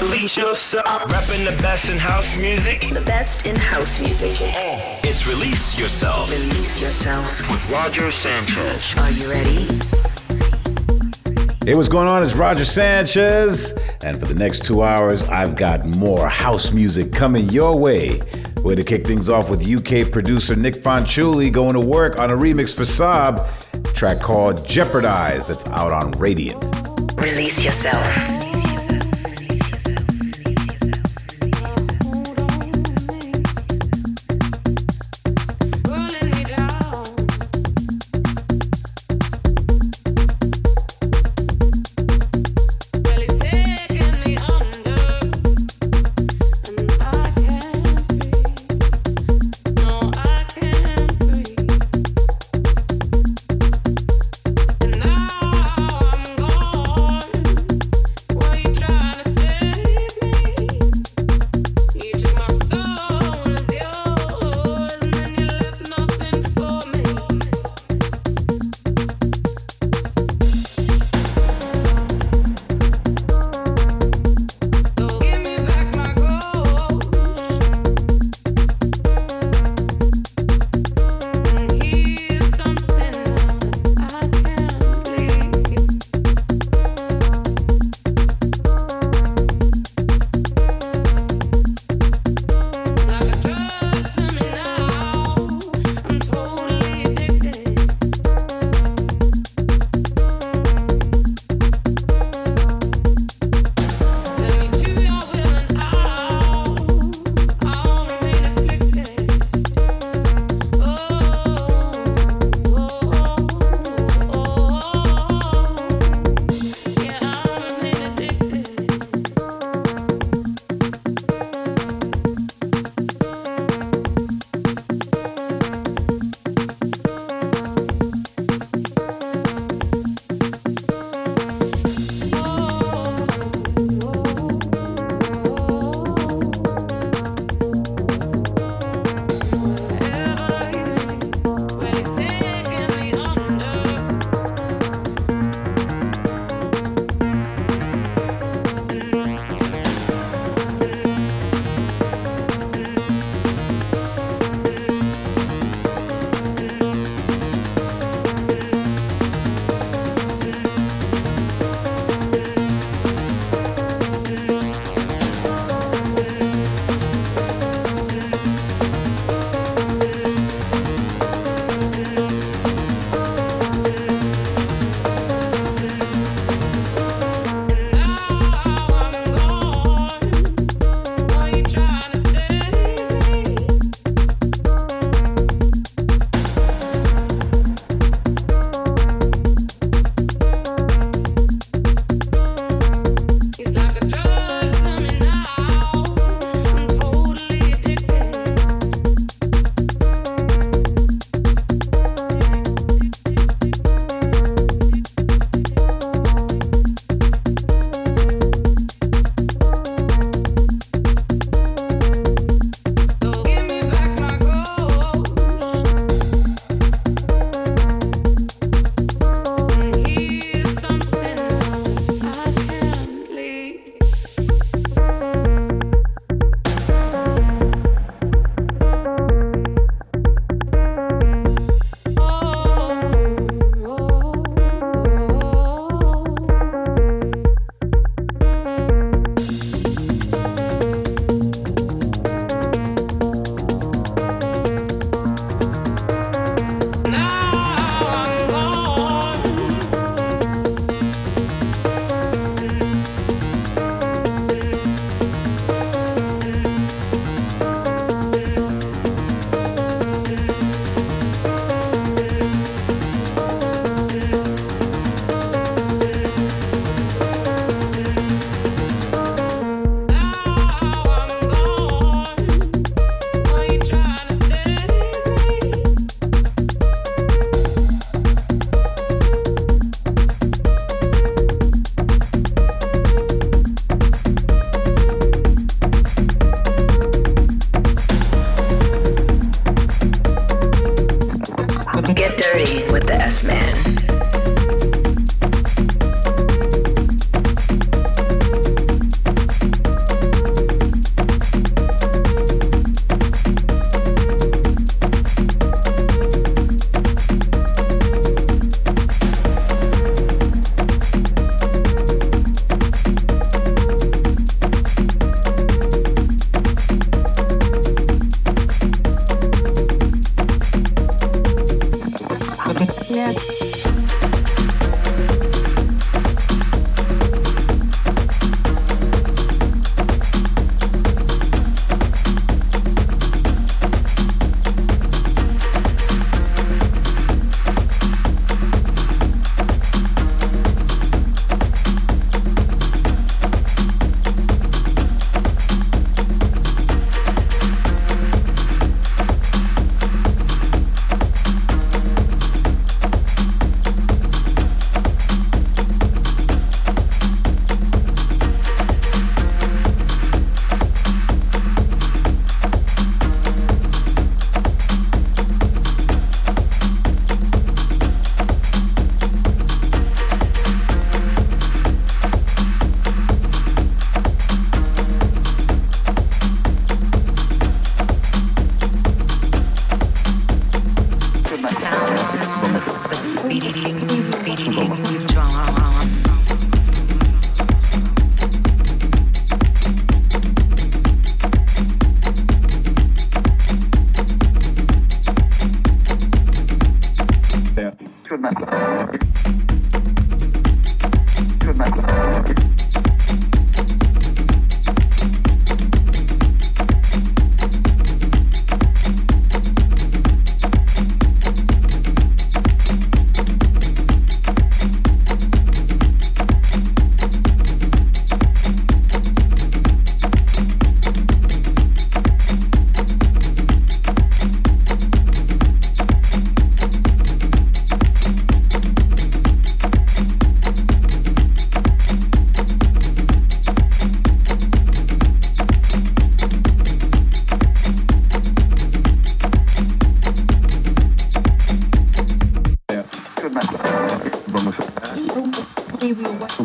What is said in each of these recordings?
Release yourself. Rapping the best in house music. The best in house music. Oh. It's Release Yourself. Release yourself. With Roger Sanchez. Are you ready? Hey, what's going on? It's Roger Sanchez. And for the next two hours, I've got more house music coming your way. Way to kick things off with UK producer Nick Fanciulli going to work on a remix for Saab, track called Jeopardize that's out on Radiant. Release yourself.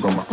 どうも。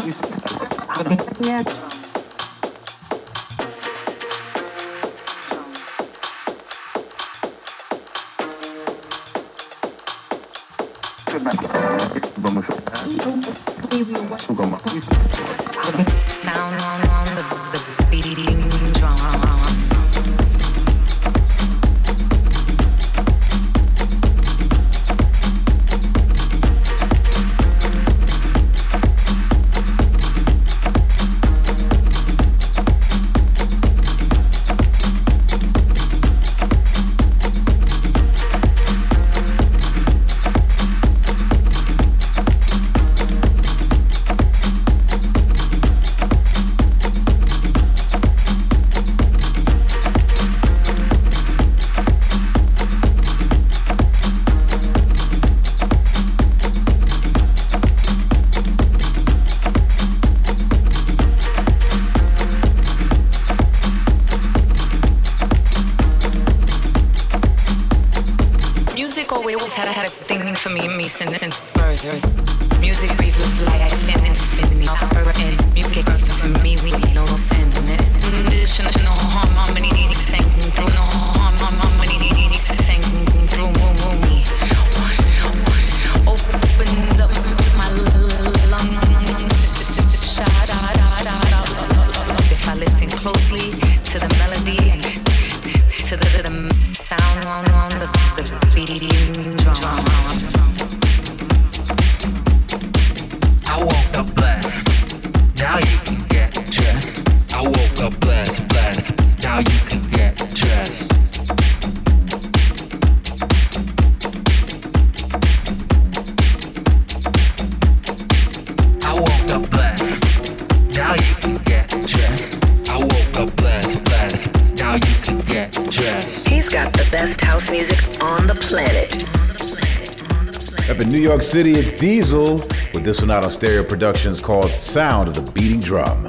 City, it's Diesel with this one out on Stereo Productions called Sound of the Beating Drum.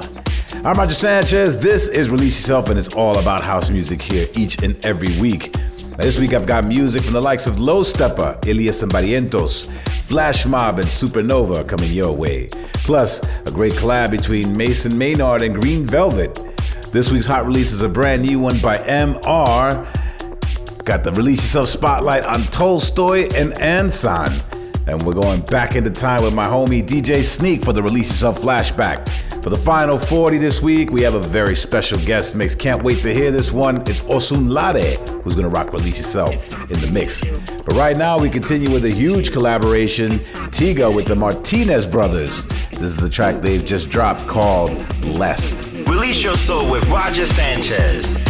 I'm Roger Sanchez. This is Release Yourself, and it's all about house music here each and every week. Now, this week I've got music from the likes of Low Steppa, Elias and Barrientos, Flash Mob, and Supernova coming your way. Plus, a great collab between Mason Maynard and Green Velvet. This week's hot release is a brand new one by MR. Got the Release Yourself spotlight on Tolstoy and Anson. And we're going back into time with my homie DJ Sneak for the Release of flashback. For the final 40 this week, we have a very special guest mix. Can't wait to hear this one. It's Osunlade, who's gonna rock Release Yourself in the mix. But right now, we continue with a huge collaboration, Tiga with the Martinez Brothers. This is a track they've just dropped called Blessed. Release your soul with Roger Sanchez.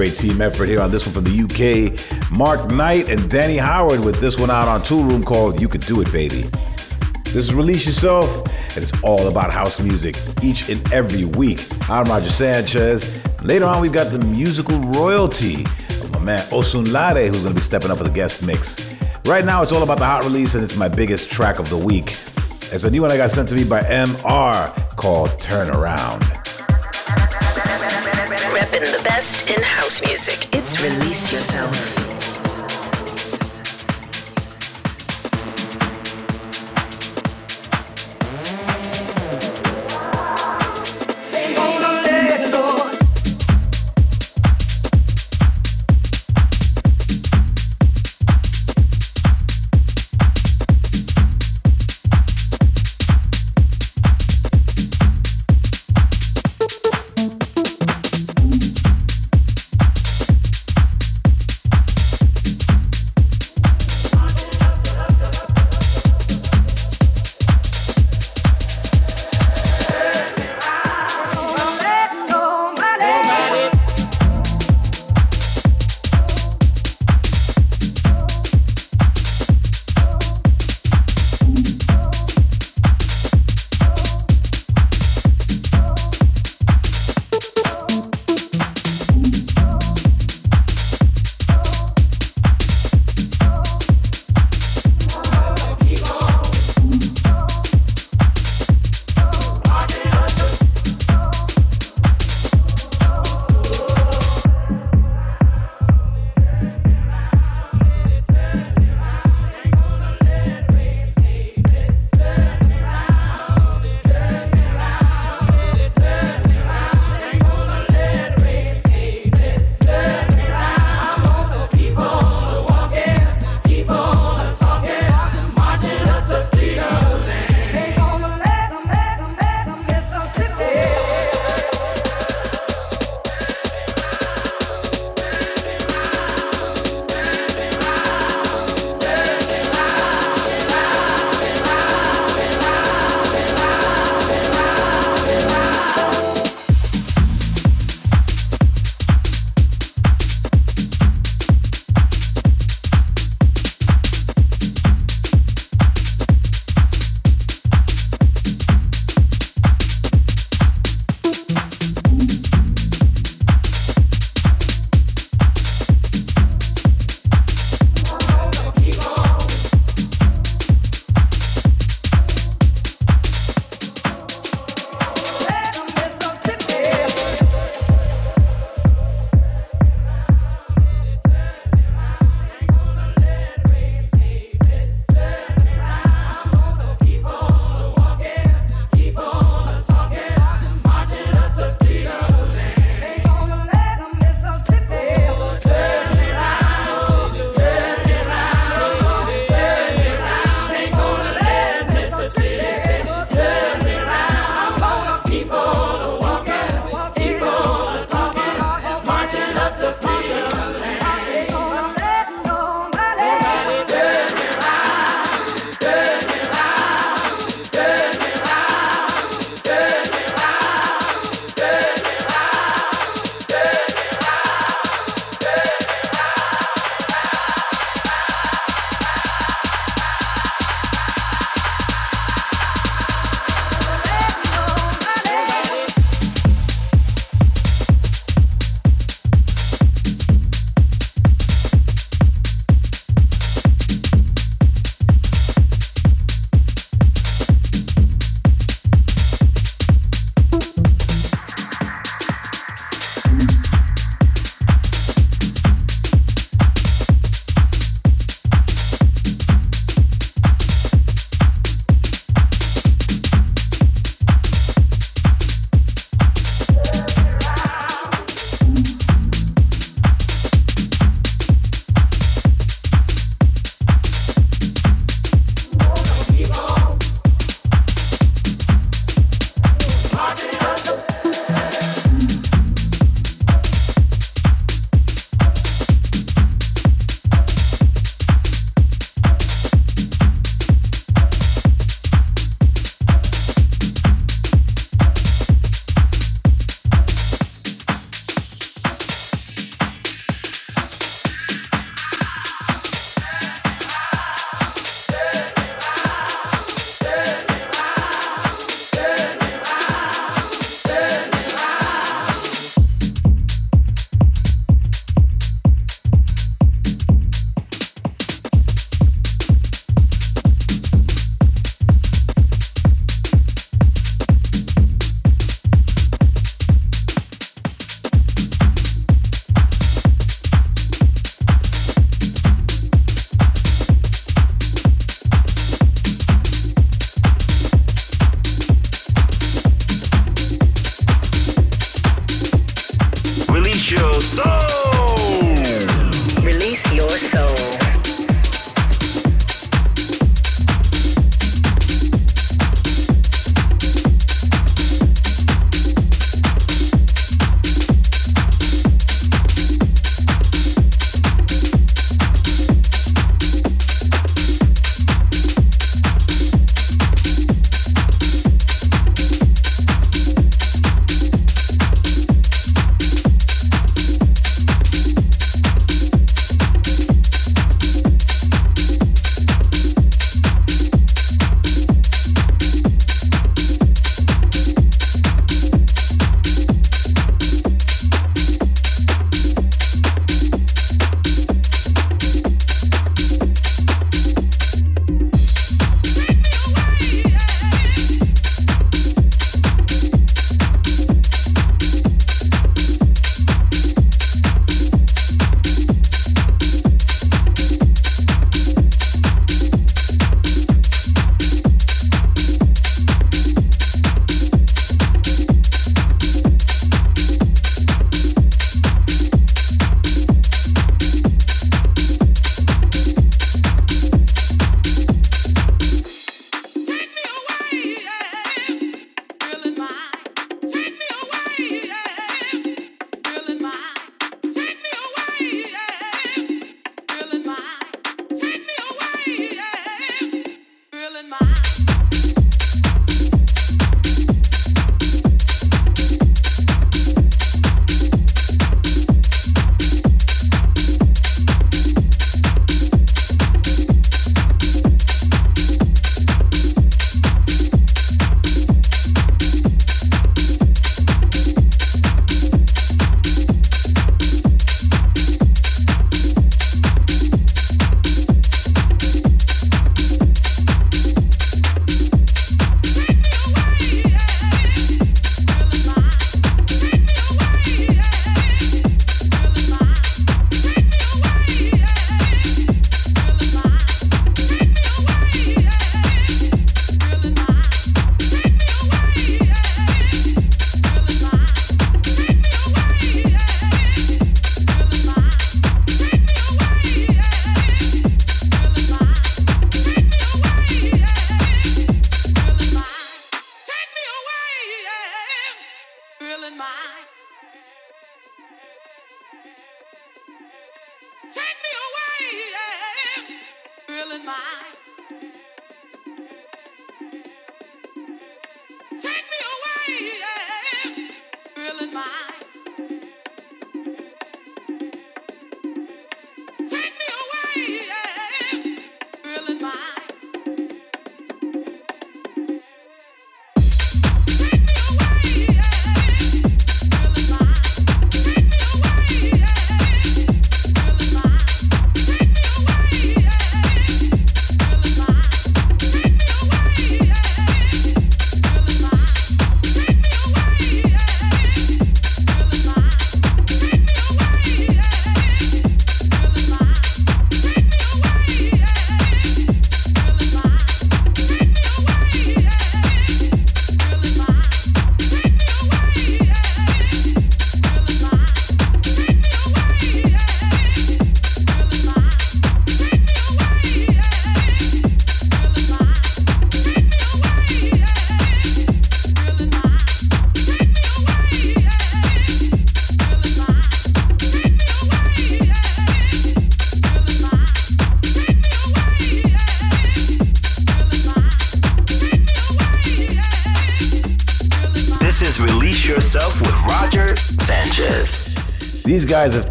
Great team effort here on this one from the UK. Mark Knight and Danny Howard with this one out on Toolroom called You Could Do It, Baby. This is Release Yourself, and it's all about house music each and every week. I'm Roger Sanchez. Later on, we've got the musical royalty of my man Osun Osunlade, who's going to be stepping up for the guest mix. Right now, it's all about the hot release, and it's my biggest track of the week. It's a new one I got sent to me by MR called Turn Around. Repping the best in house music. It's Release Yourself.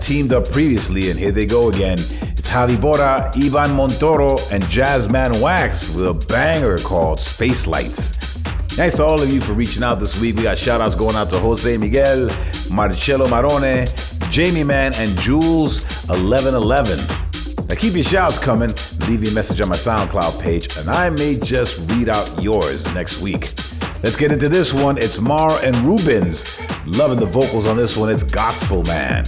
Teamed up previously, and here they go again. It's Javi Bora, Ivan Montoro, and Jazzman Wax with a banger called Space Lights. Thanks to all of you for reaching out this week. We got shout outs going out to Jose Miguel, Marcello Marone, Jamie Man, and Jules1111. Now keep your shouts coming. Leave me a message on my SoundCloud page, and I may just read out yours next week. Let's get into this one. It's Mar and Rubens. Loving the vocals on this one. It's Gospel Man.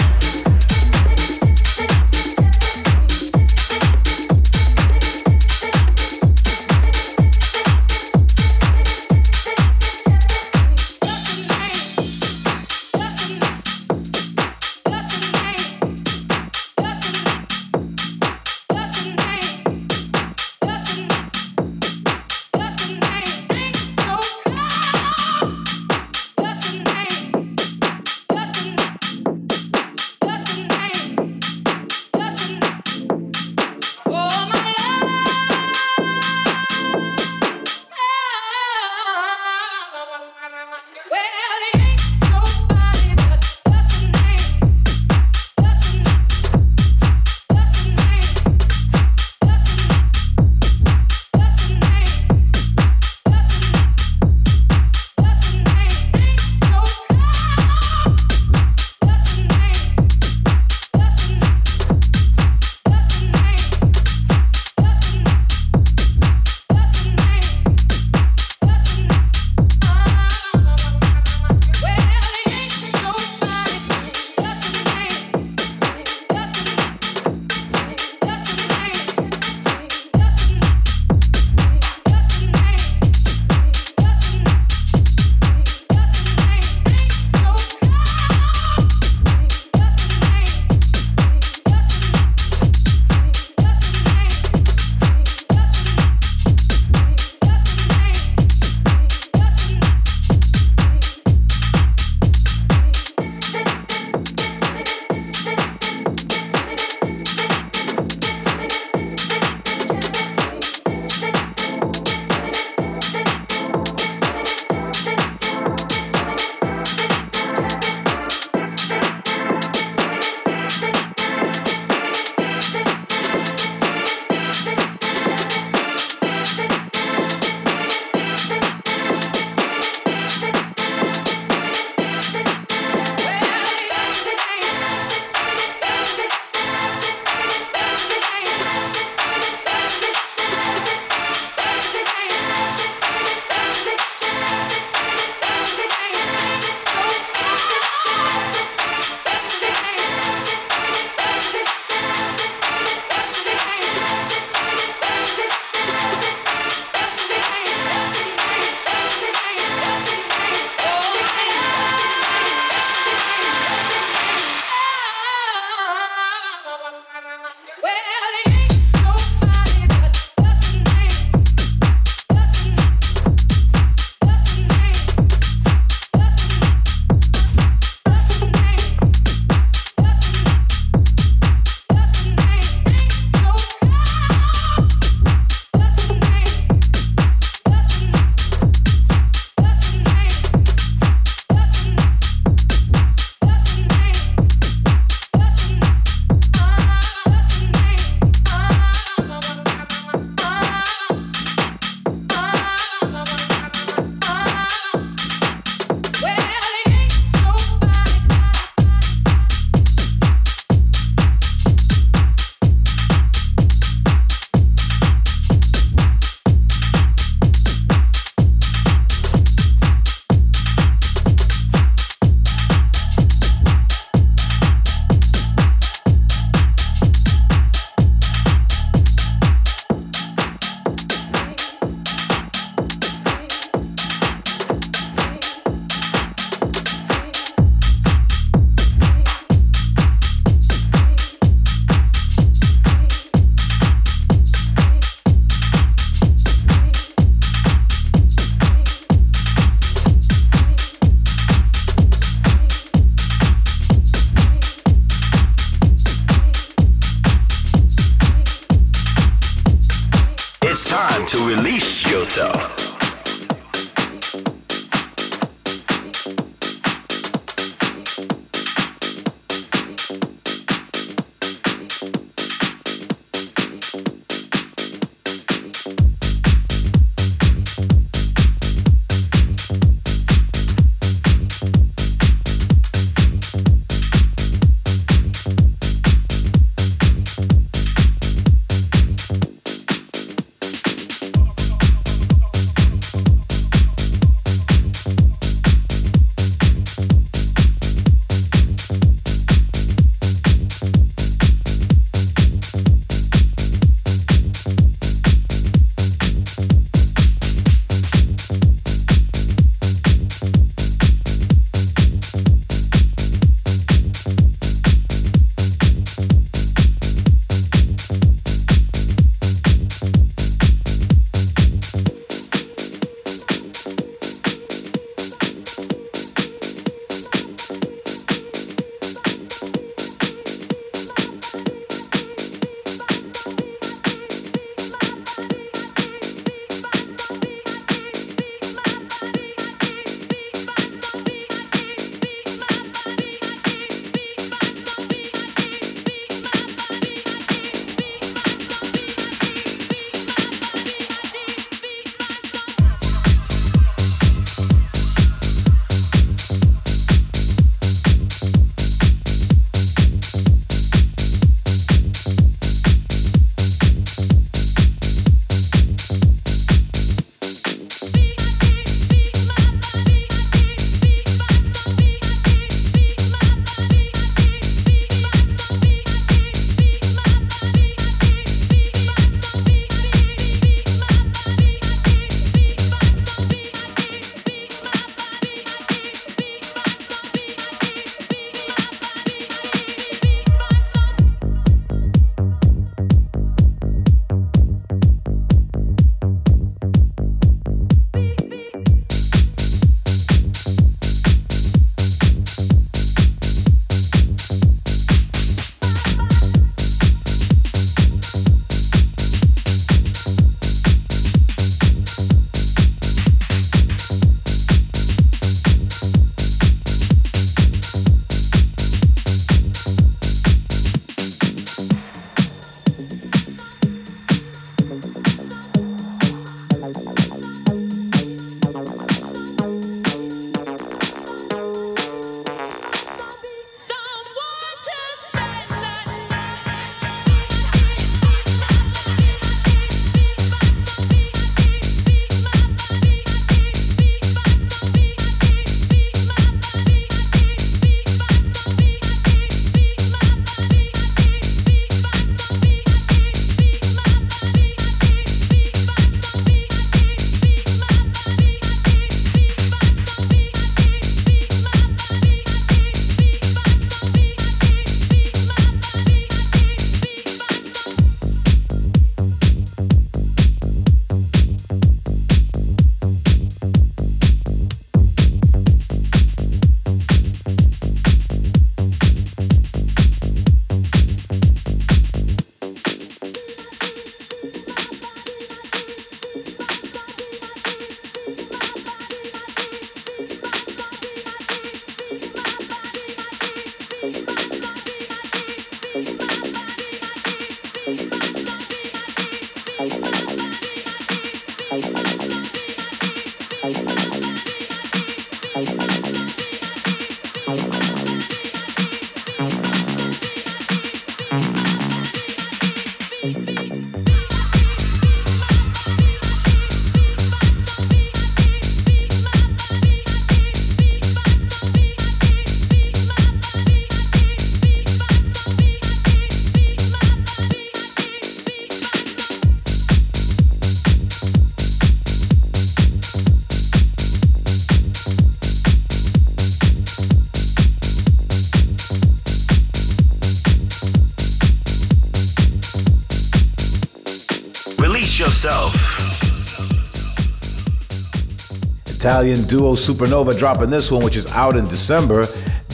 Italian duo Supernova dropping this one, which is out in December,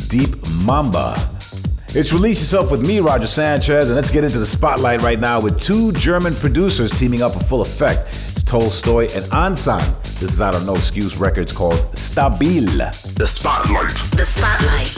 Deep Mamba. It's Release Yourself with me, Roger Sanchez, and let's get into the spotlight right now with two German producers teaming up in full effect. It's Tolstoy, and Ansan. This is out on No Excuse Records called Stabil. The Spotlight. The Spotlight.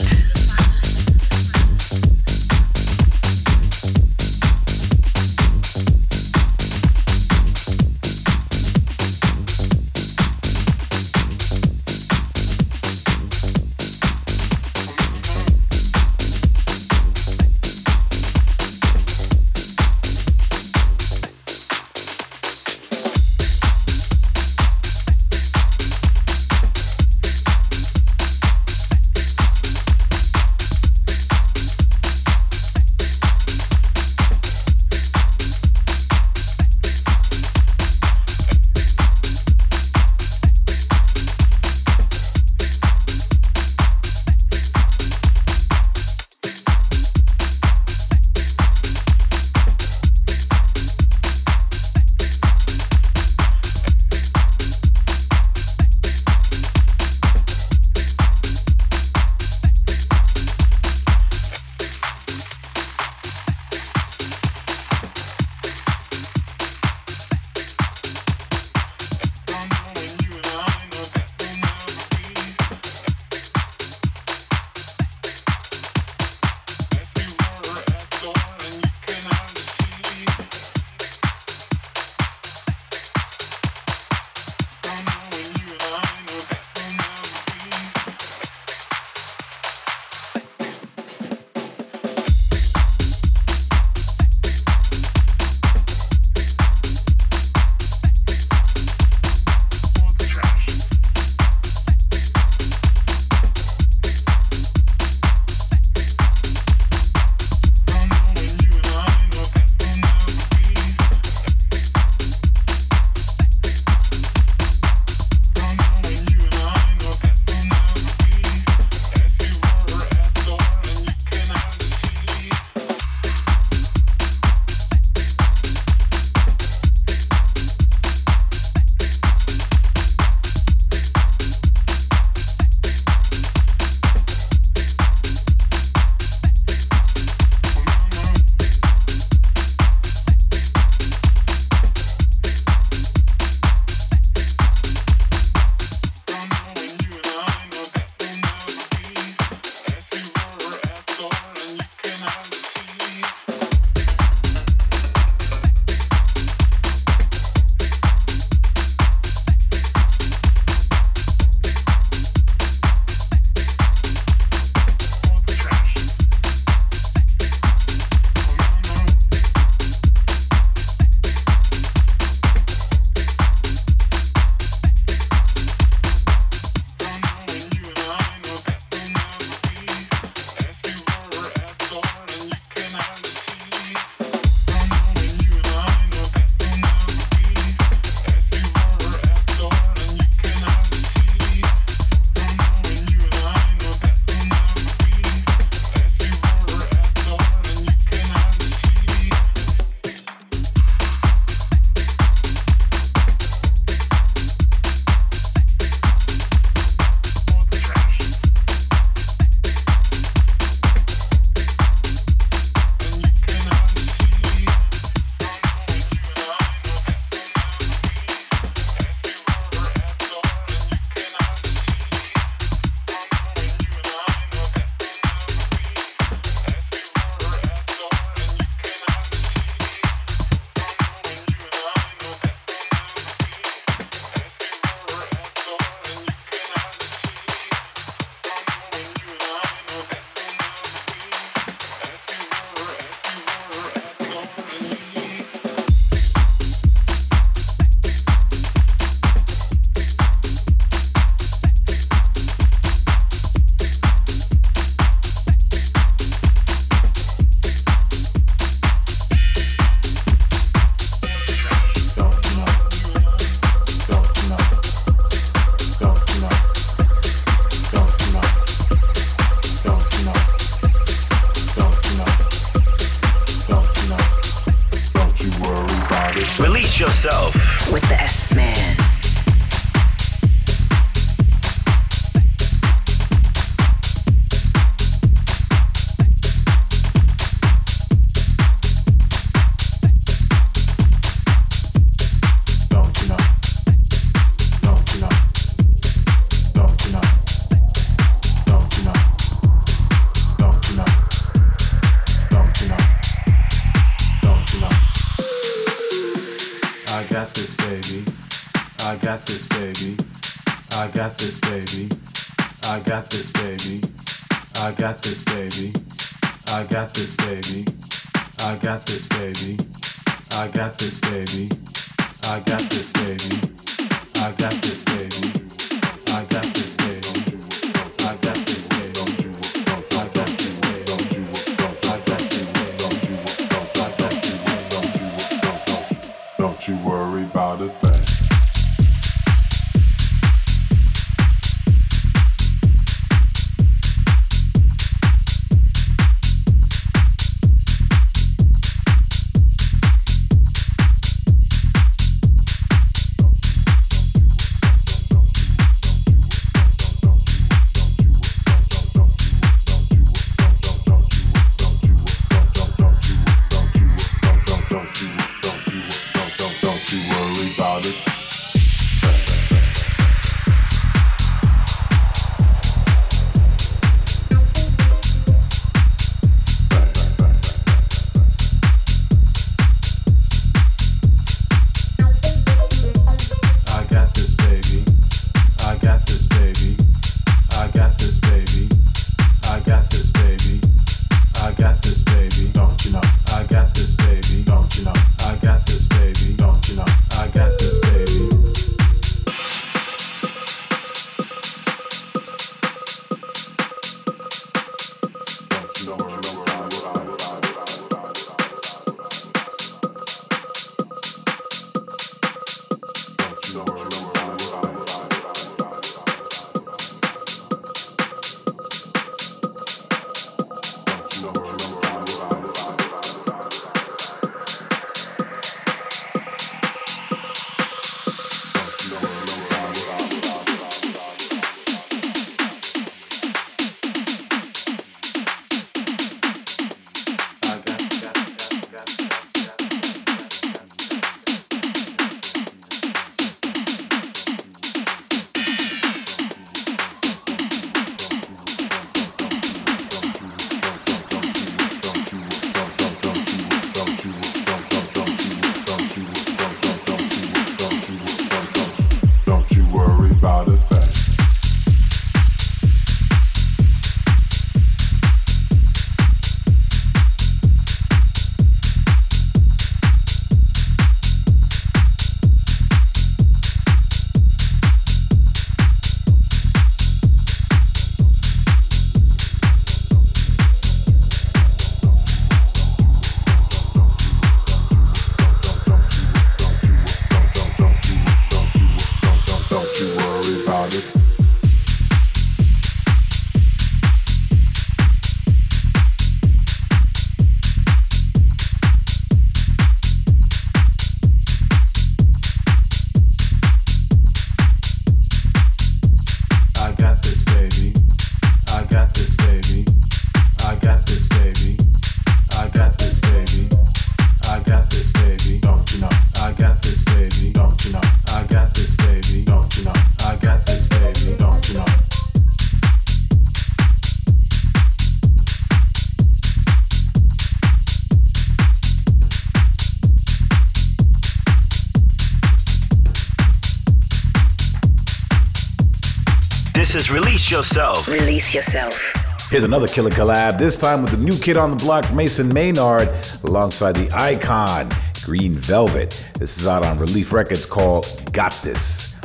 Yourself. Release yourself. Here's another killer collab, this time with the new kid on the block, Mason Maynard, alongside the icon, Green Velvet. This is out on Relief Records called Got This.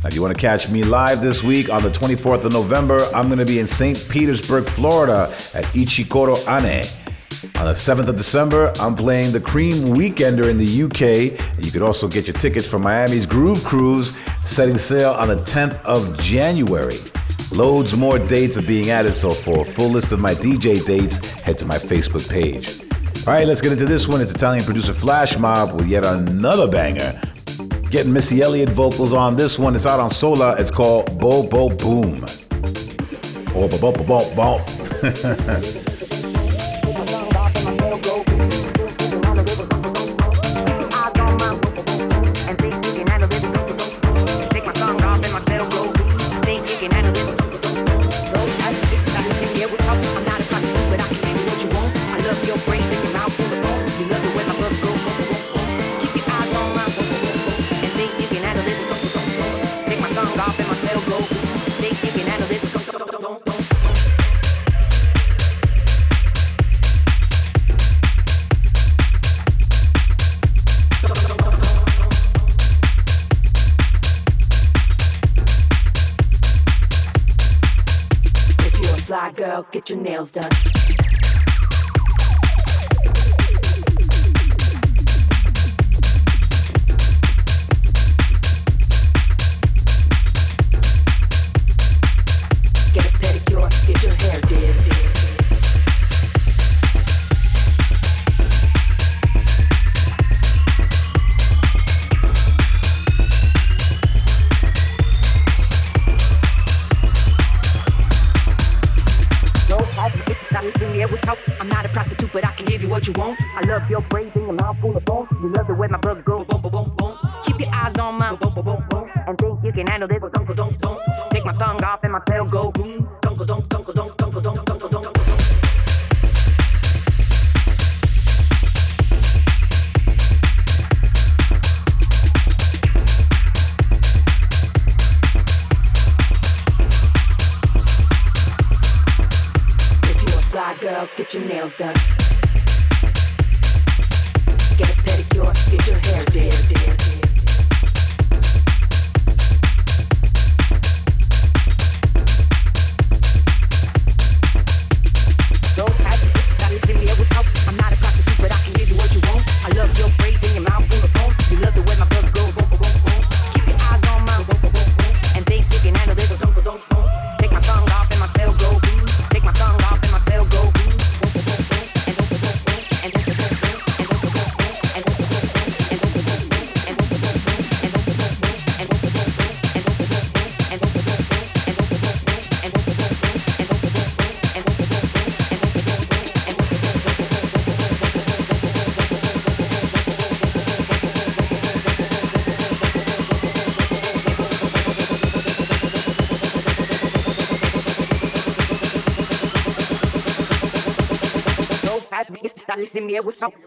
Now, if you want to catch me live this week on the 24th of November, I'm going to be in St. Petersburg, Florida at Ichicoro Ane. On the 7th of December, I'm playing the Cream Weekender in the UK. You could also get your tickets for Miami's Groove Cruise, setting sail on the 10th of January. Loads more dates are being added, so for a full list of my DJ dates, head to my Facebook page. All right, let's get into this one. It's Italian producer Flash Mob with yet another banger. Getting Missy Elliott vocals on this one. It's out on Sola. It's called Bo Bo Boom. Oh, bo bo bo bo Listen me with some.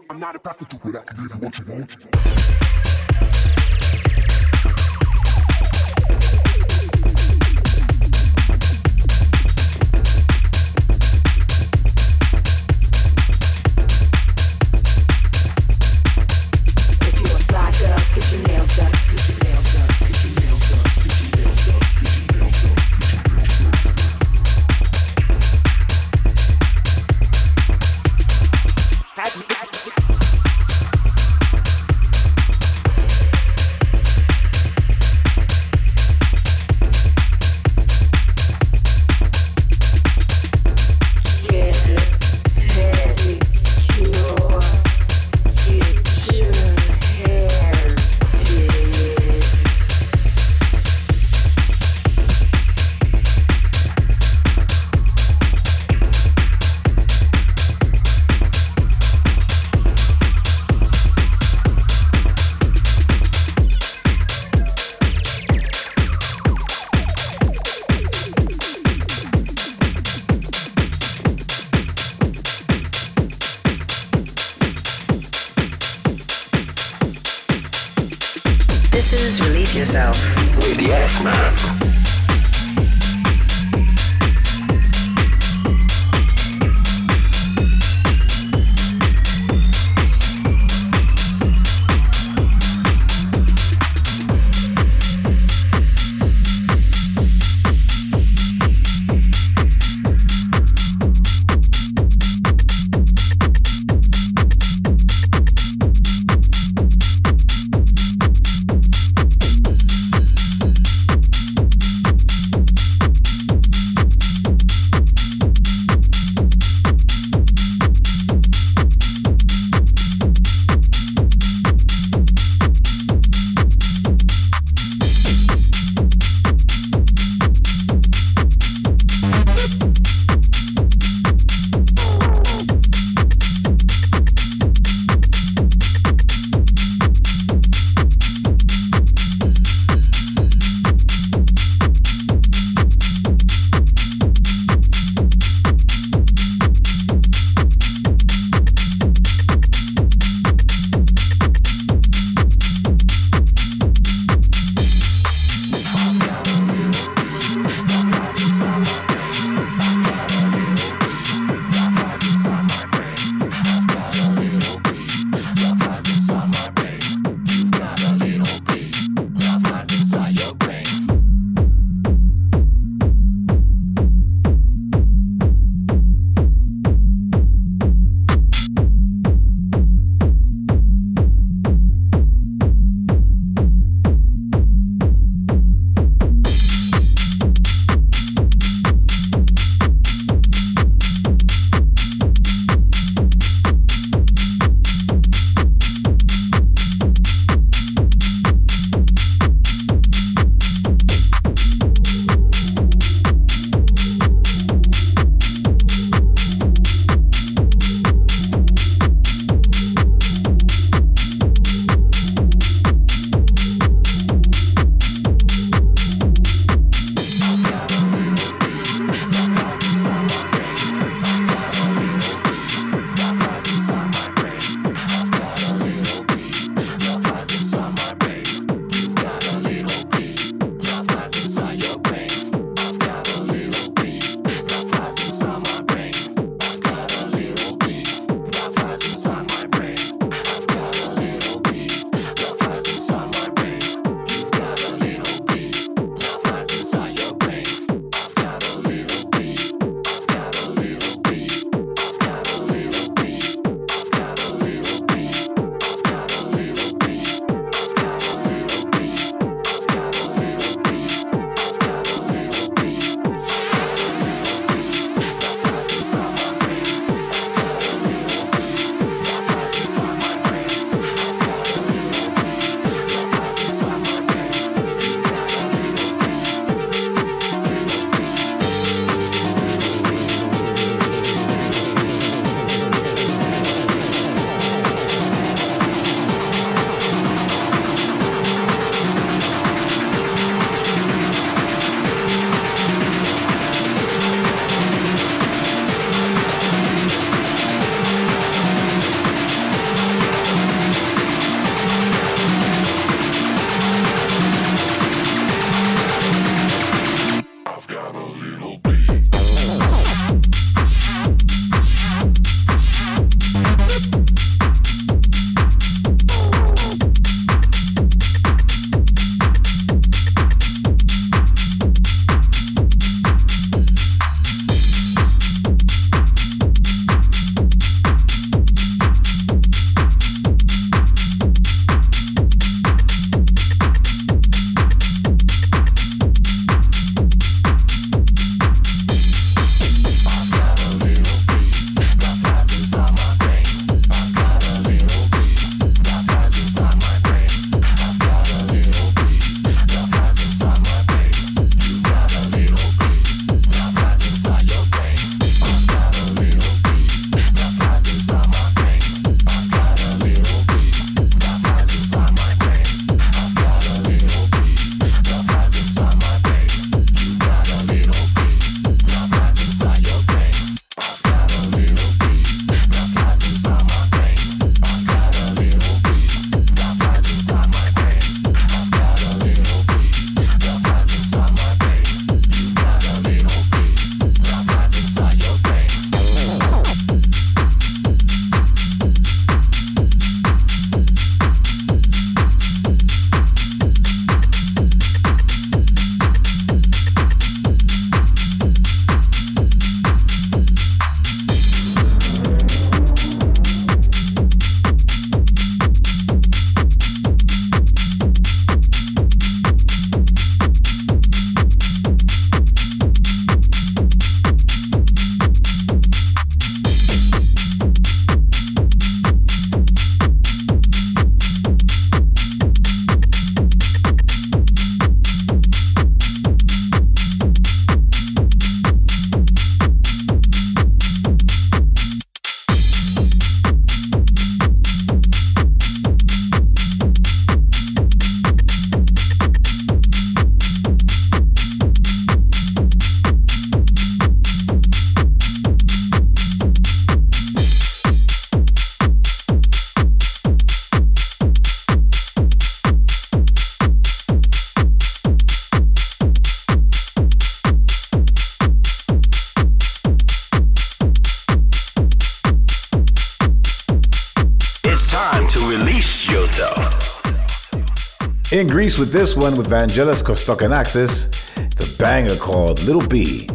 With this one with Vangelis Kostoxenakis. It's a banger called Little B.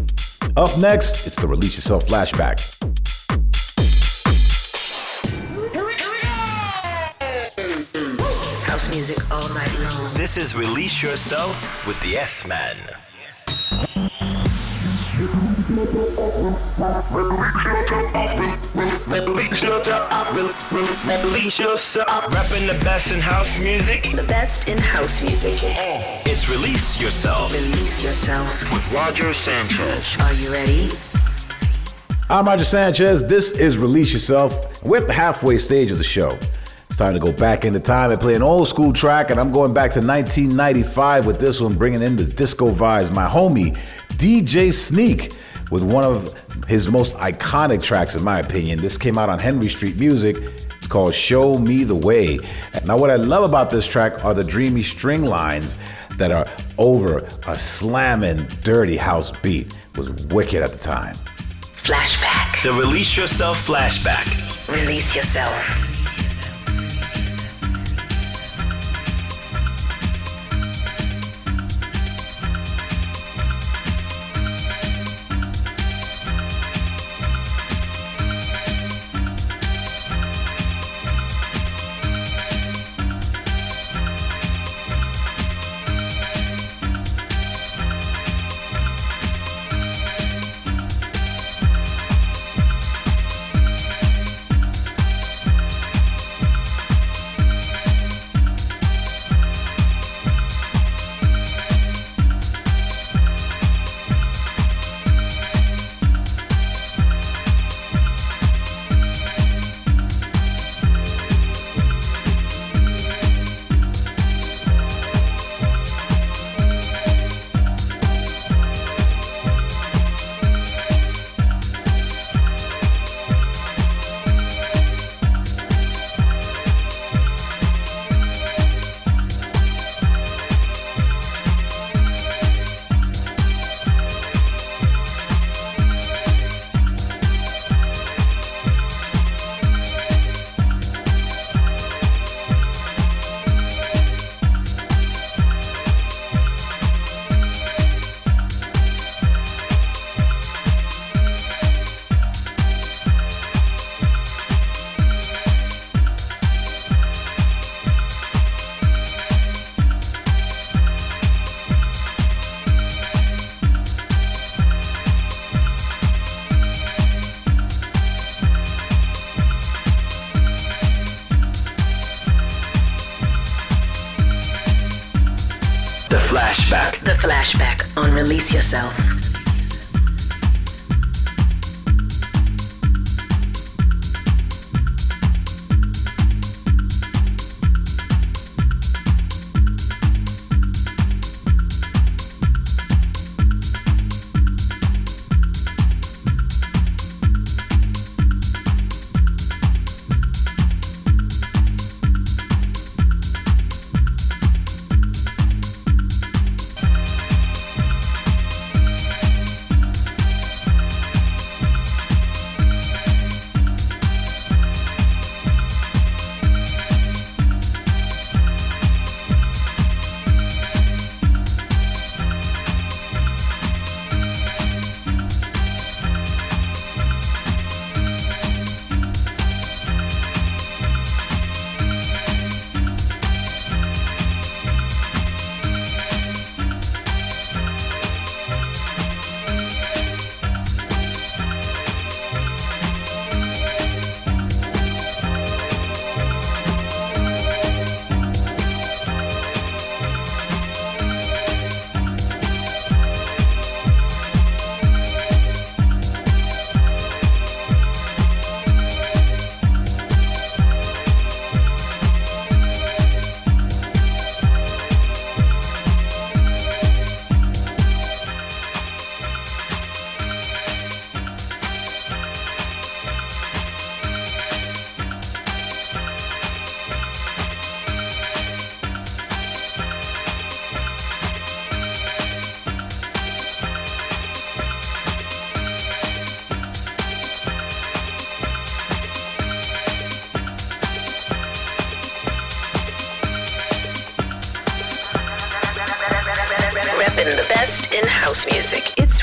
Up next, it's the Release Yourself flashback. House music all night long. This is Release Yourself with the S Man. Release yourself. Release yourself. Repping the best in house music. The best in house music. It's Release Yourself Release yourself. with Roger Sanchez. Are you ready? I'm Roger Sanchez. This is Release Yourself. We're at the halfway stage of the show. It's time to go back into time and play an old school track, and I'm going back to 1995 with this one, bringing in the disco vibes. My homie, DJ Sneak, with one of his most iconic tracks, in my opinion. This came out on Henry Street Music. It's called Show Me the Way. Now, what I love about this track are the dreamy string lines that are over a slamming, dirty house beat. It was wicked at the time. Flashback. The Release Yourself flashback. Release yourself. Yourself.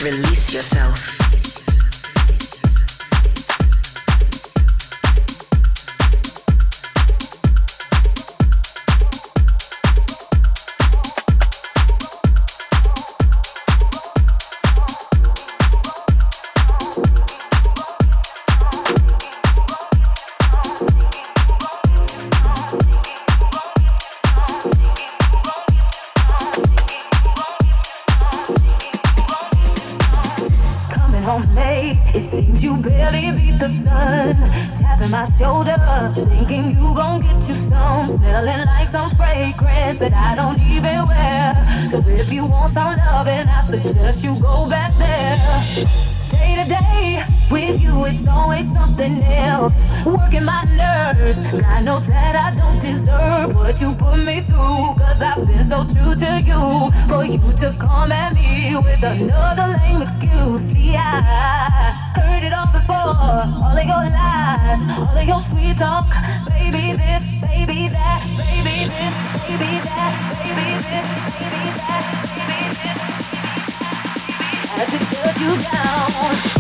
Release Yourself. Nerves, God knows that I don't deserve what you put me through. Cause I've been so true to you. For you to come at me with another lame excuse. See, I heard it all before. All of your lies, all of your sweet talk. Baby this, baby that, baby this, baby that, baby this, baby that, baby this. Baby, that. I just shut you down.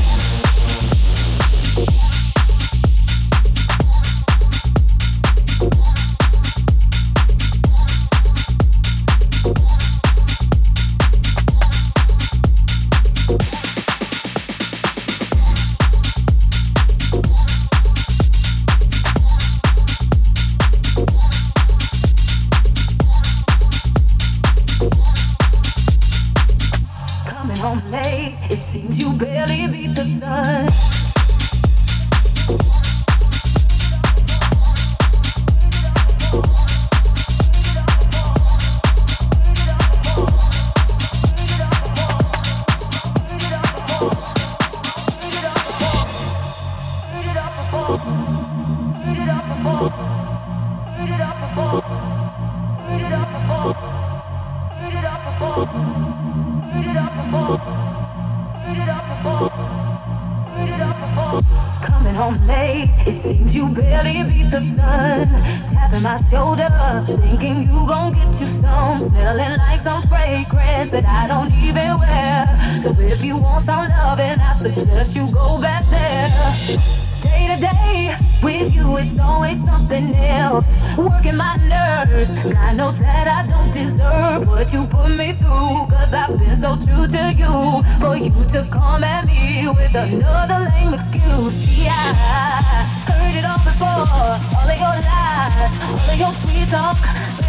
Come at me with another lame excuse. See, I heard it all before. All of your lies, all of your sweet talk.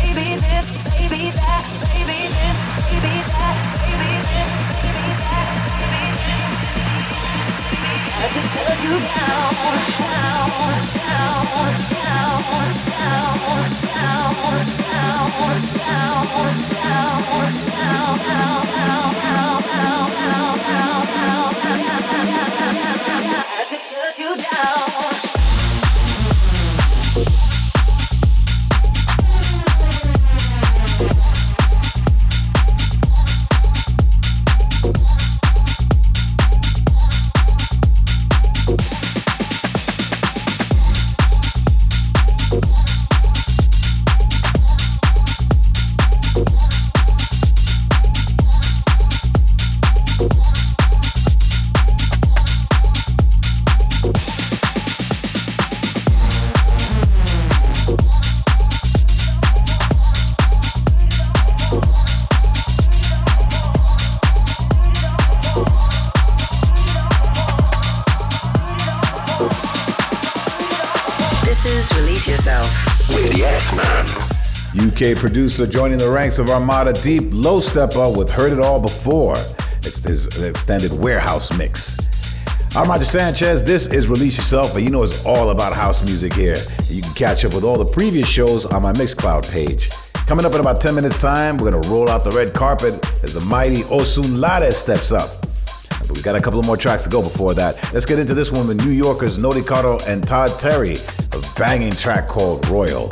Baby this, baby that, baby this, baby that, baby this, baby that, baby this. I just shut you down, down, down, down, down, down, down, down, down, down, down, you down. Producer joining the ranks of Armada Deep, Low Steppa with Heard It All Before. It's his extended warehouse mix. I'm Roger Sanchez. This is Release Yourself, but you know it's all about house music here. You can catch up with all the previous shows on my Mixcloud page. Coming up in about 10 minutes' time, we're gonna roll out the red carpet as the mighty Osunlade steps up. But we got a couple of more tracks to go before that. Let's get into this one with New Yorkers Nodicaro and Todd Terry, a banging track called Royal.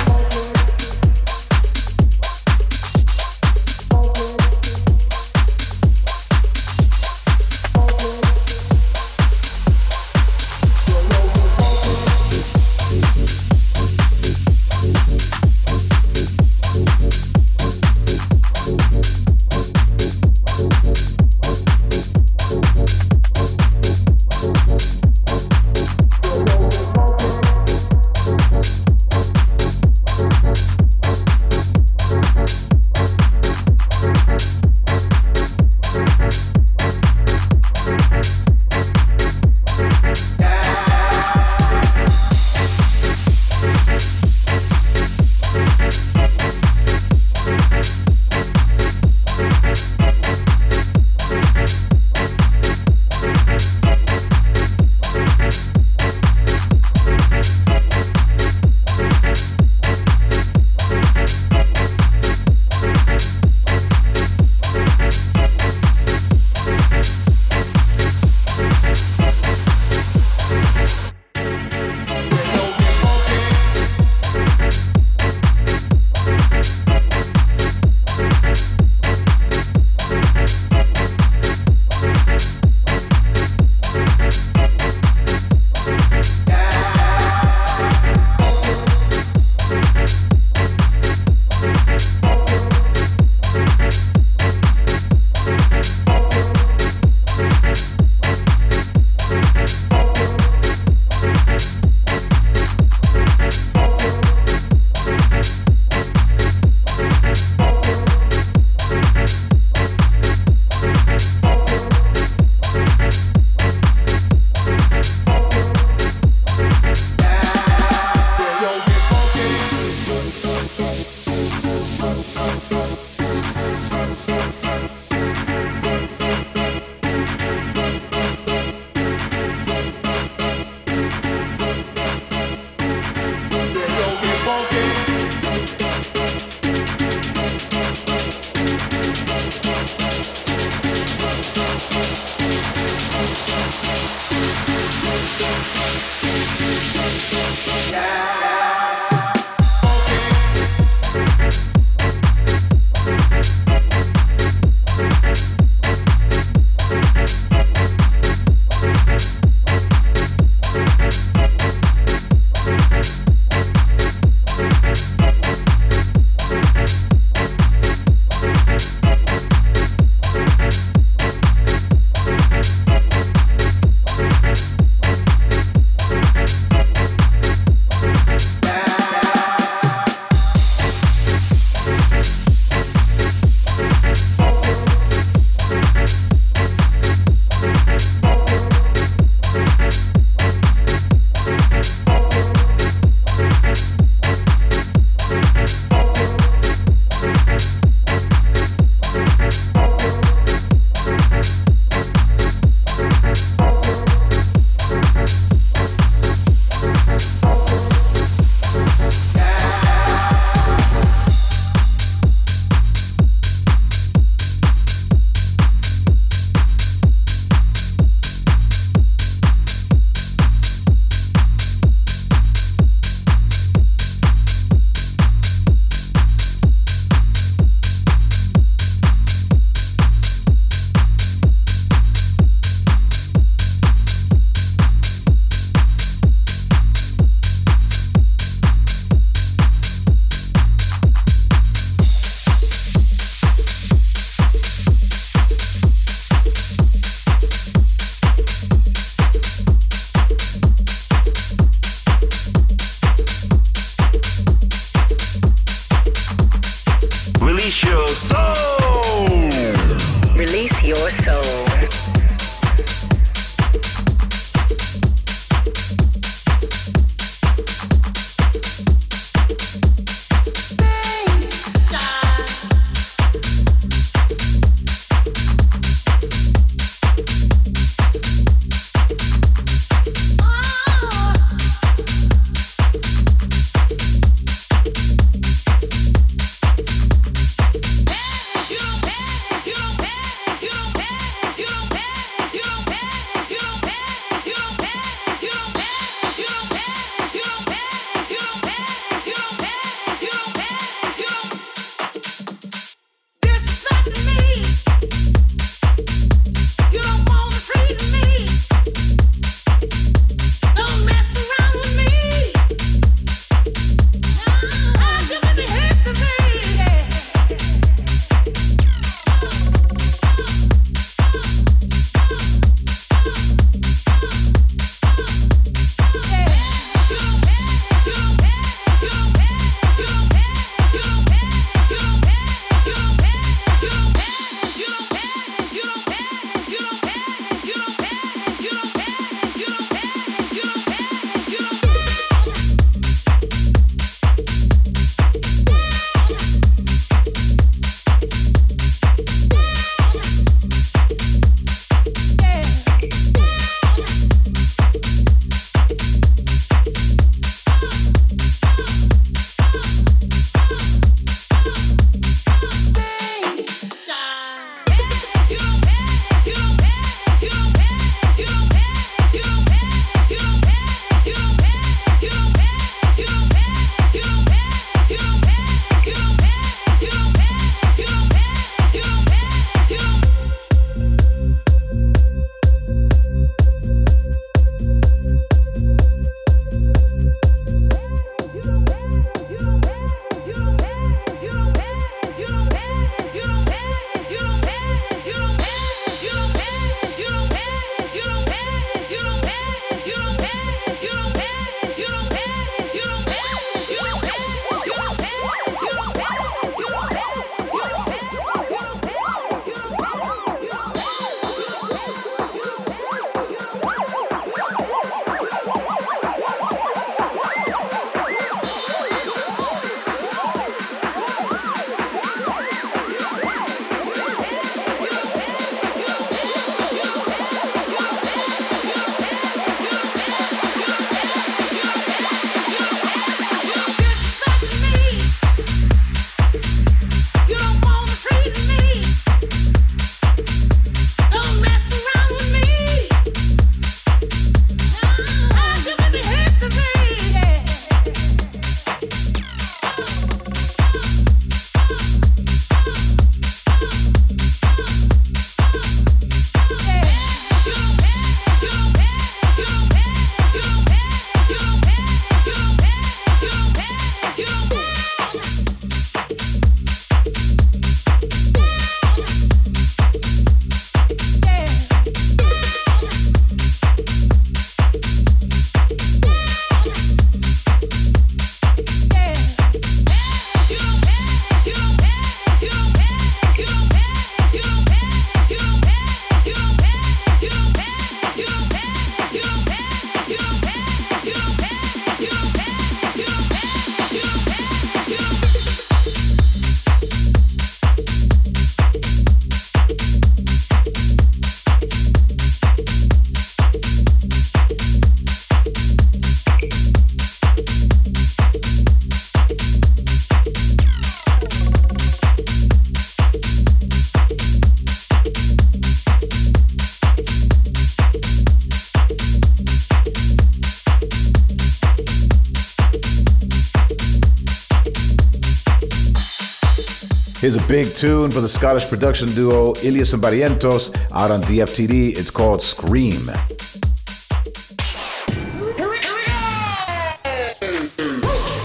Big tune for the Scottish production duo Illyus and Barrientos out on DFTD. It's called Scream.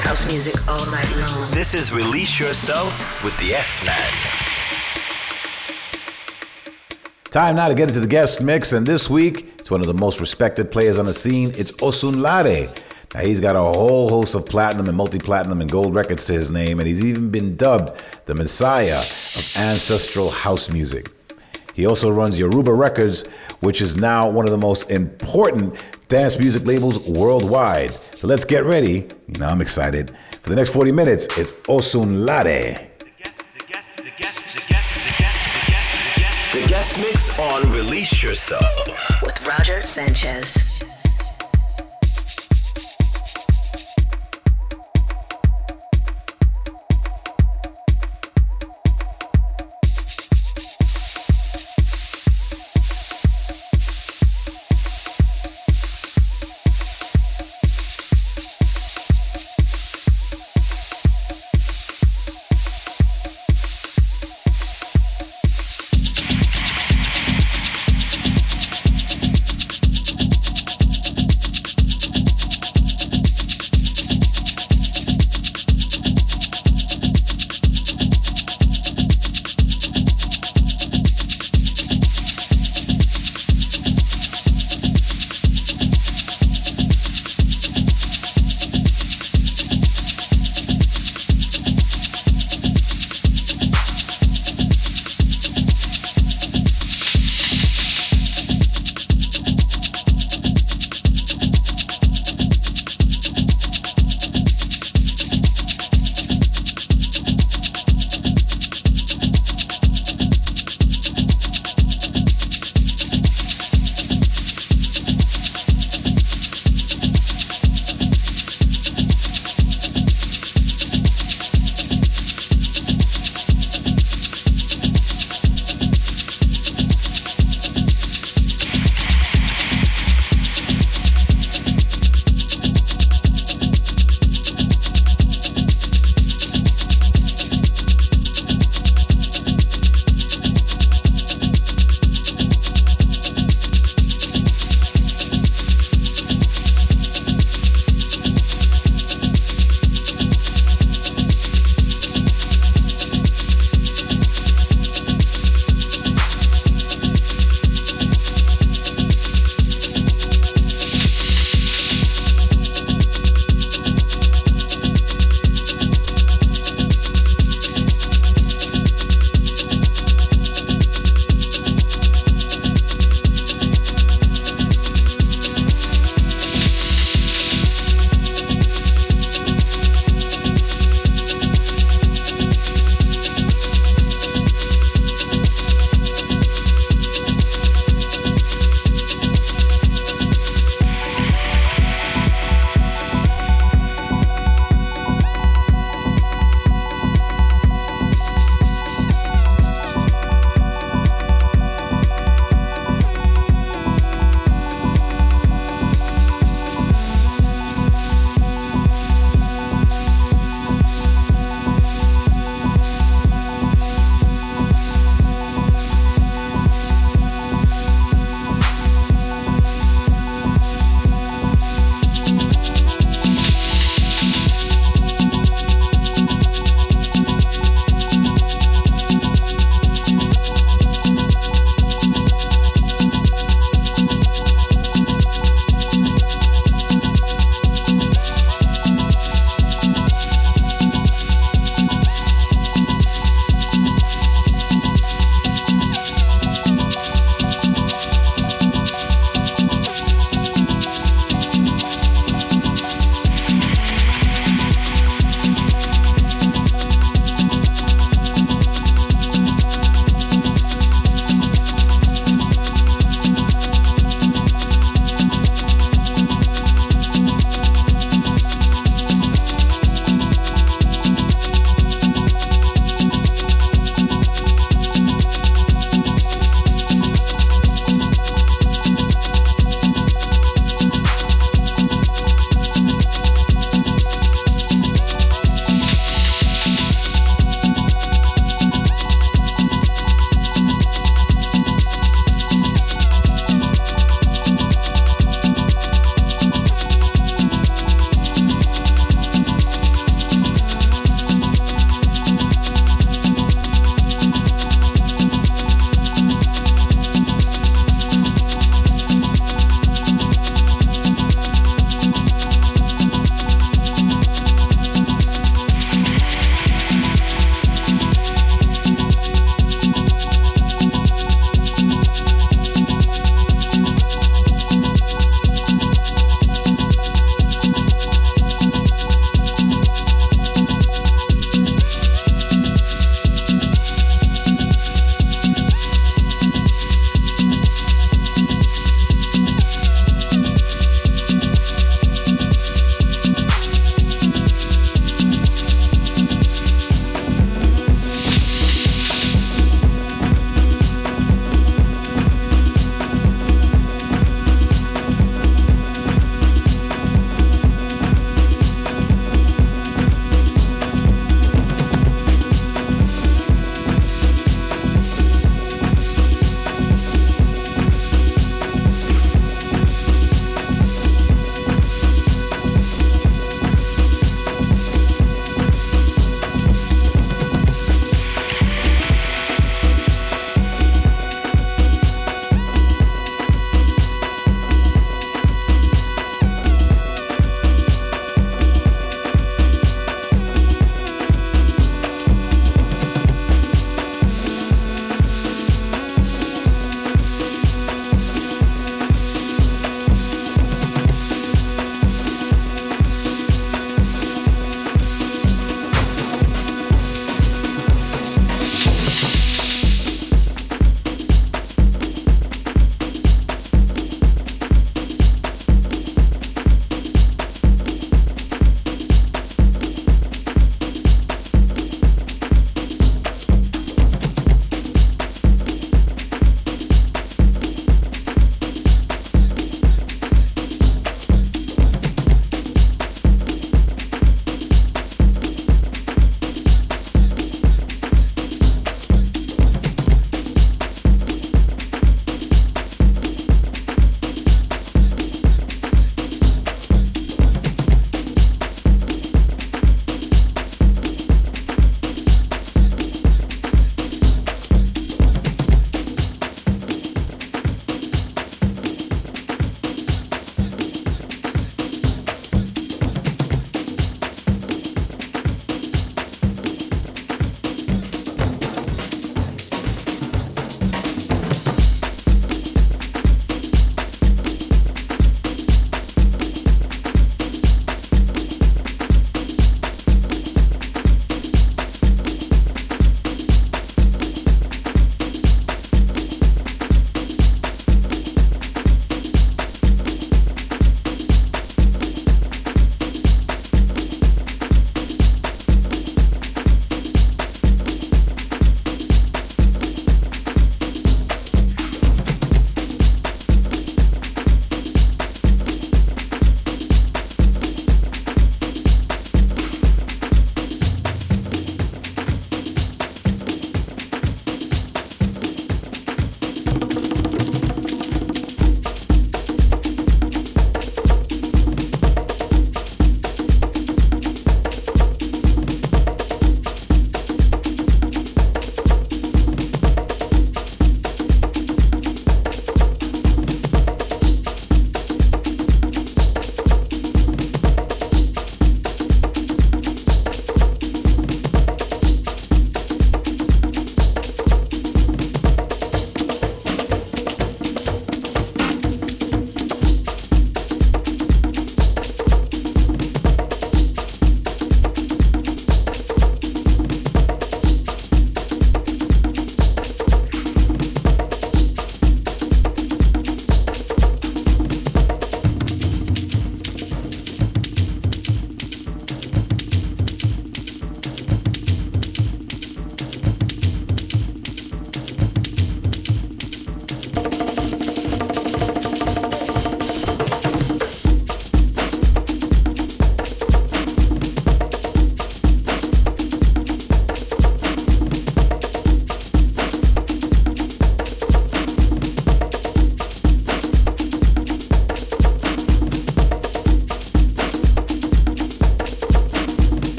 House music all night long. This is Release Yourself with the S Man. Time now to get into the guest mix, and this week, it's one of the most respected players on the scene. It's Osunlade. Now, he's got a whole host of platinum and multi platinum and gold records to his name, and he's even been dubbed the messiah of ancestral house music. He also runs Yoruba Records, which is now one of the most important dance music labels worldwide. So let's get ready. You know, I'm excited. For the next 40 minutes, it's Osunlade. The guest mix on Release Yourself. With Roger Sanchez.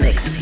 Mix.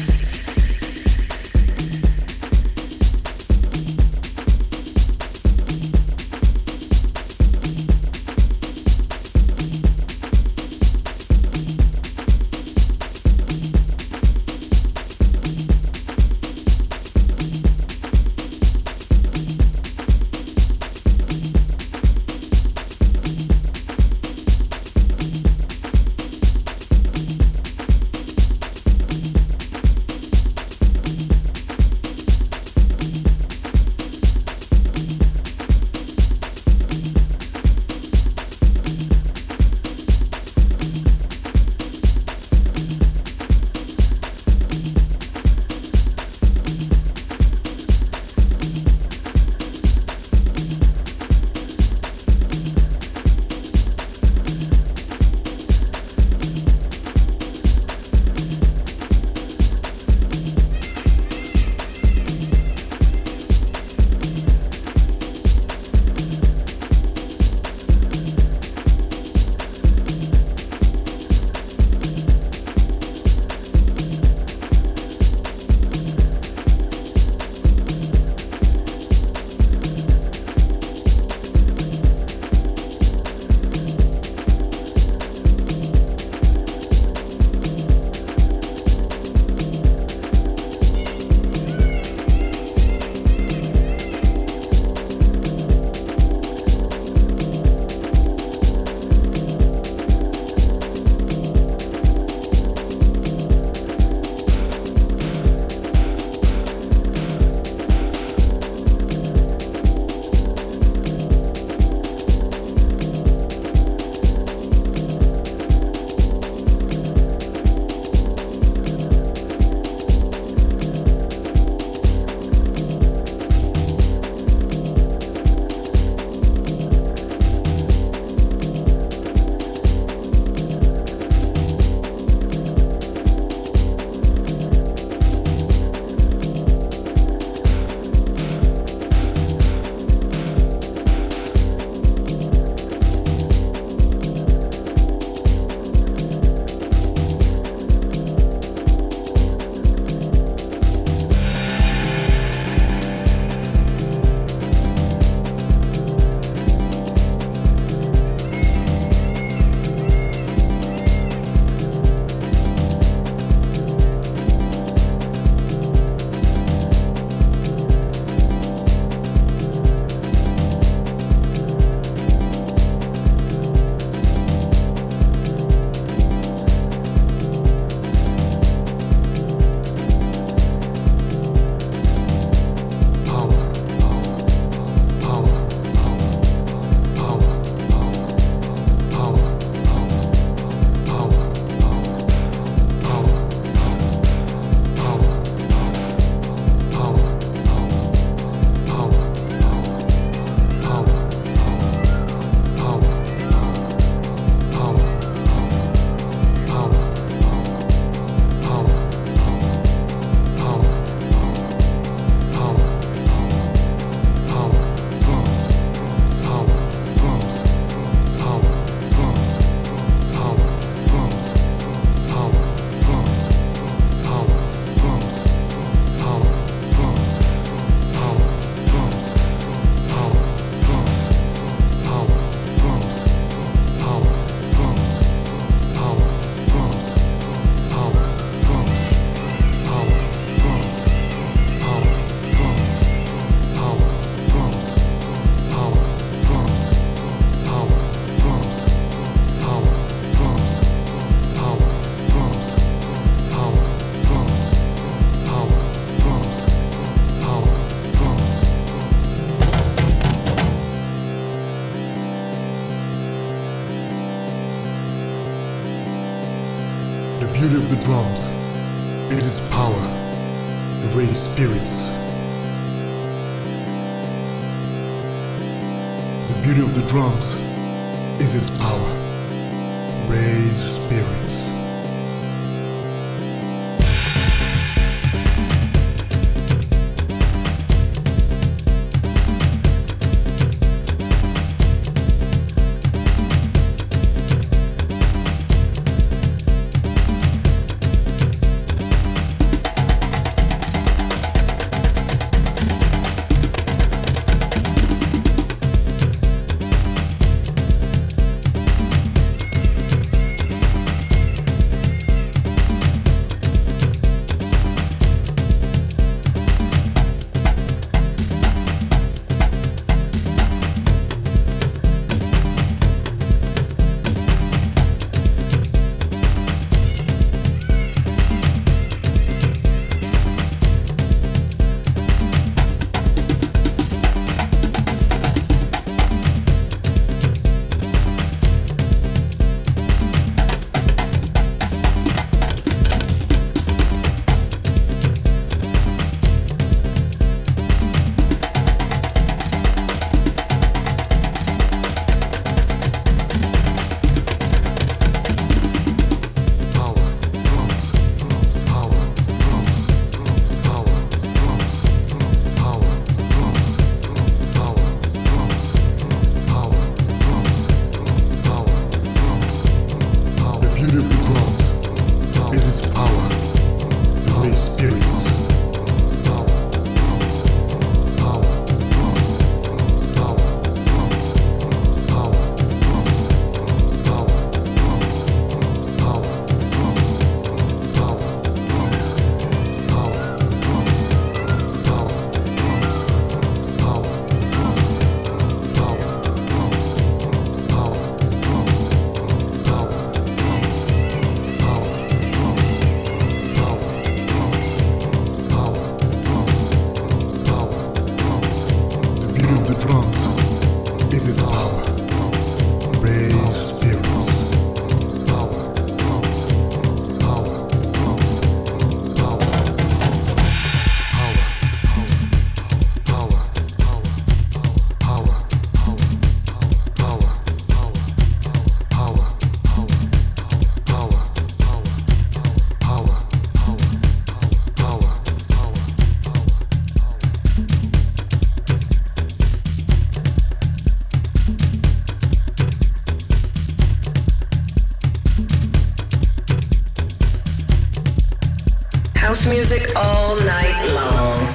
Music all night long.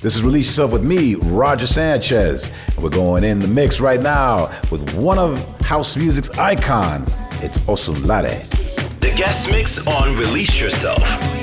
This is Release Yourself with me, Roger Sanchez. We're going in the mix right now with one of house music's icons. It's Osunlade. The guest mix on Release Yourself.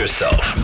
Yourself.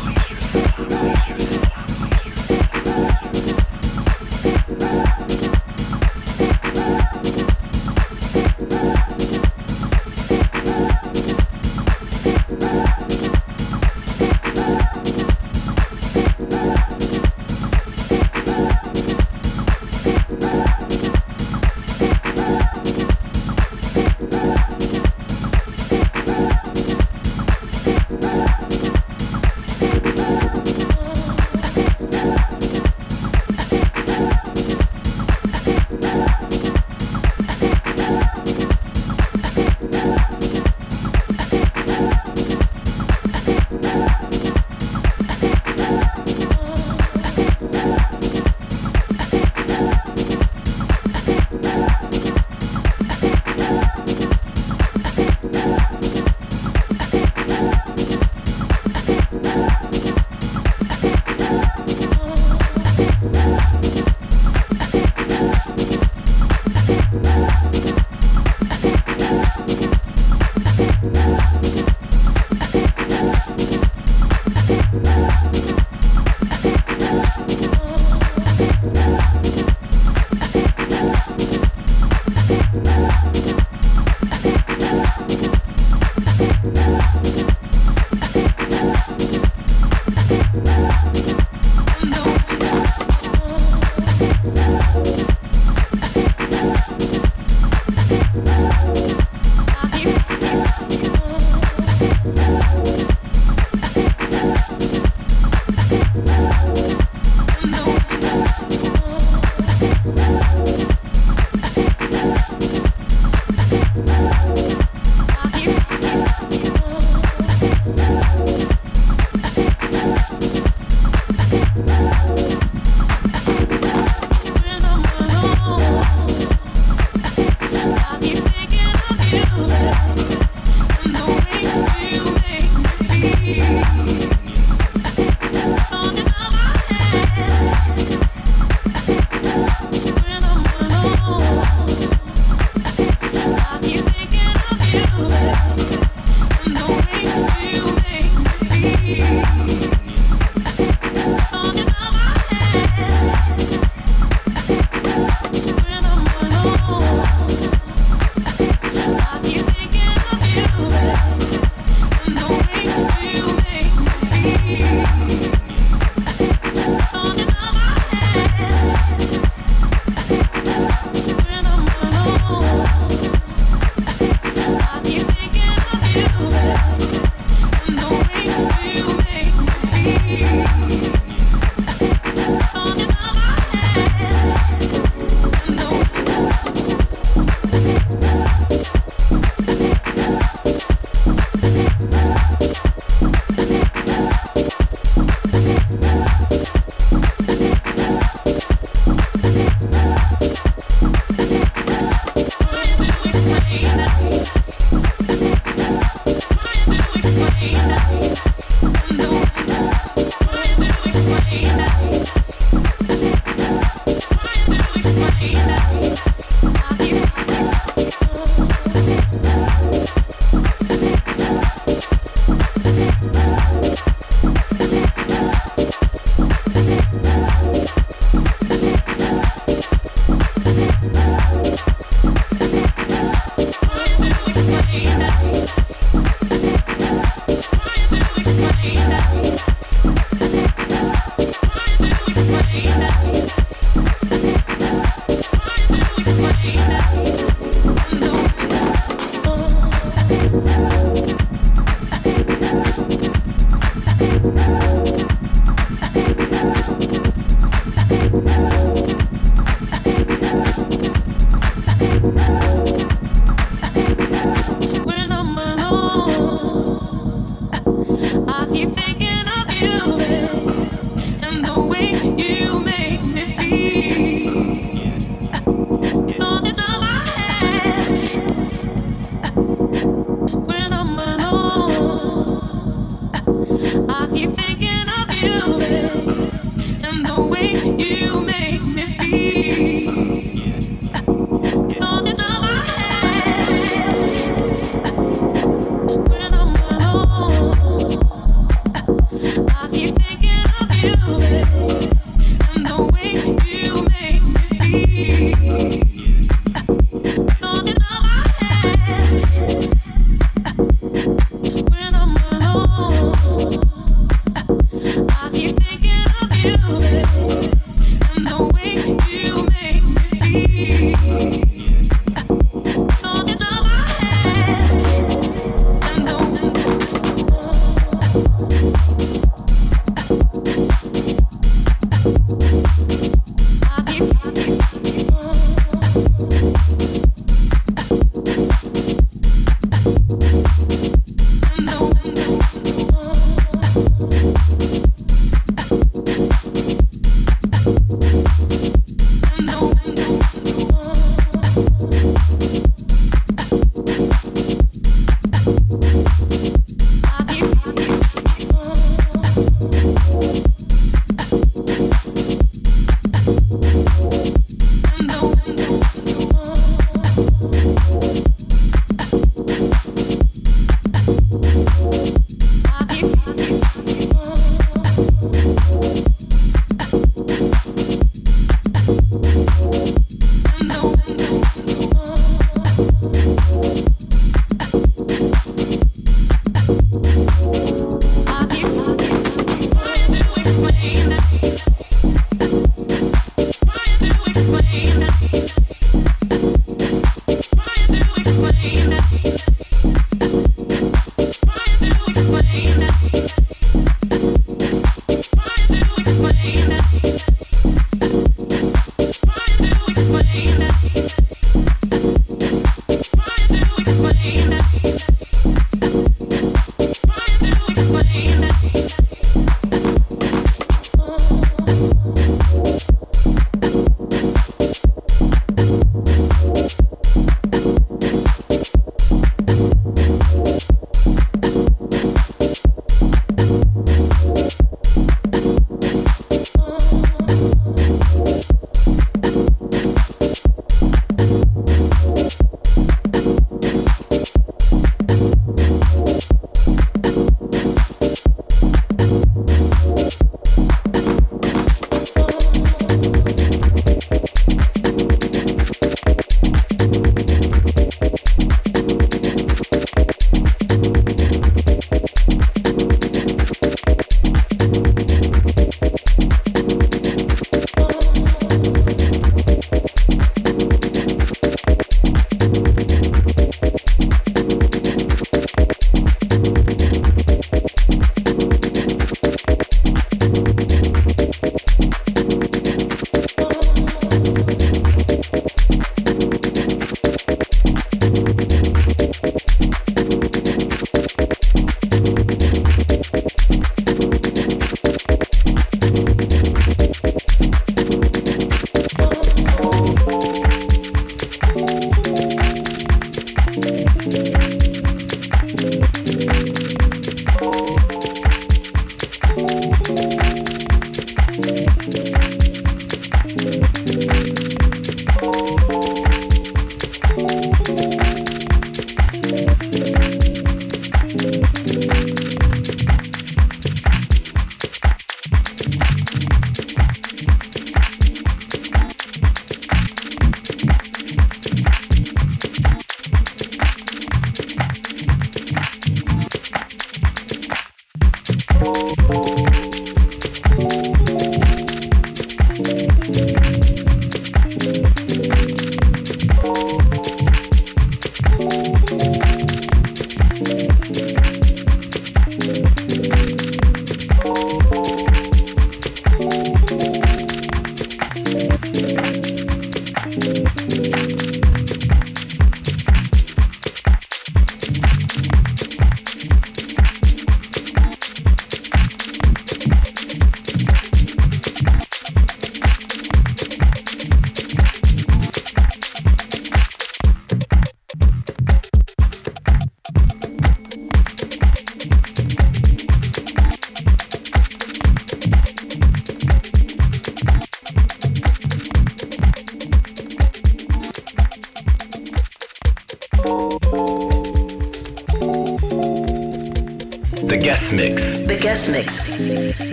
Guest mix.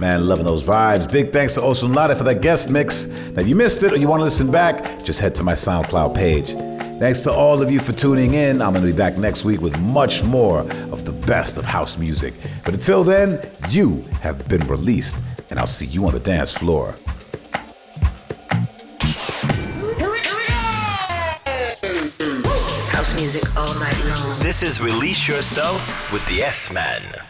Man, loving those vibes. Big thanks to Osunlade for that guest mix. Now, if you missed it or you want to listen back, just head to my SoundCloud page. Thanks to all of you for tuning in. I'm going to be back next week with much more of the best of house music. But until then, you have been released, and I'll see you on the dance floor. Music all night long. This is Release Yourself with the S Man.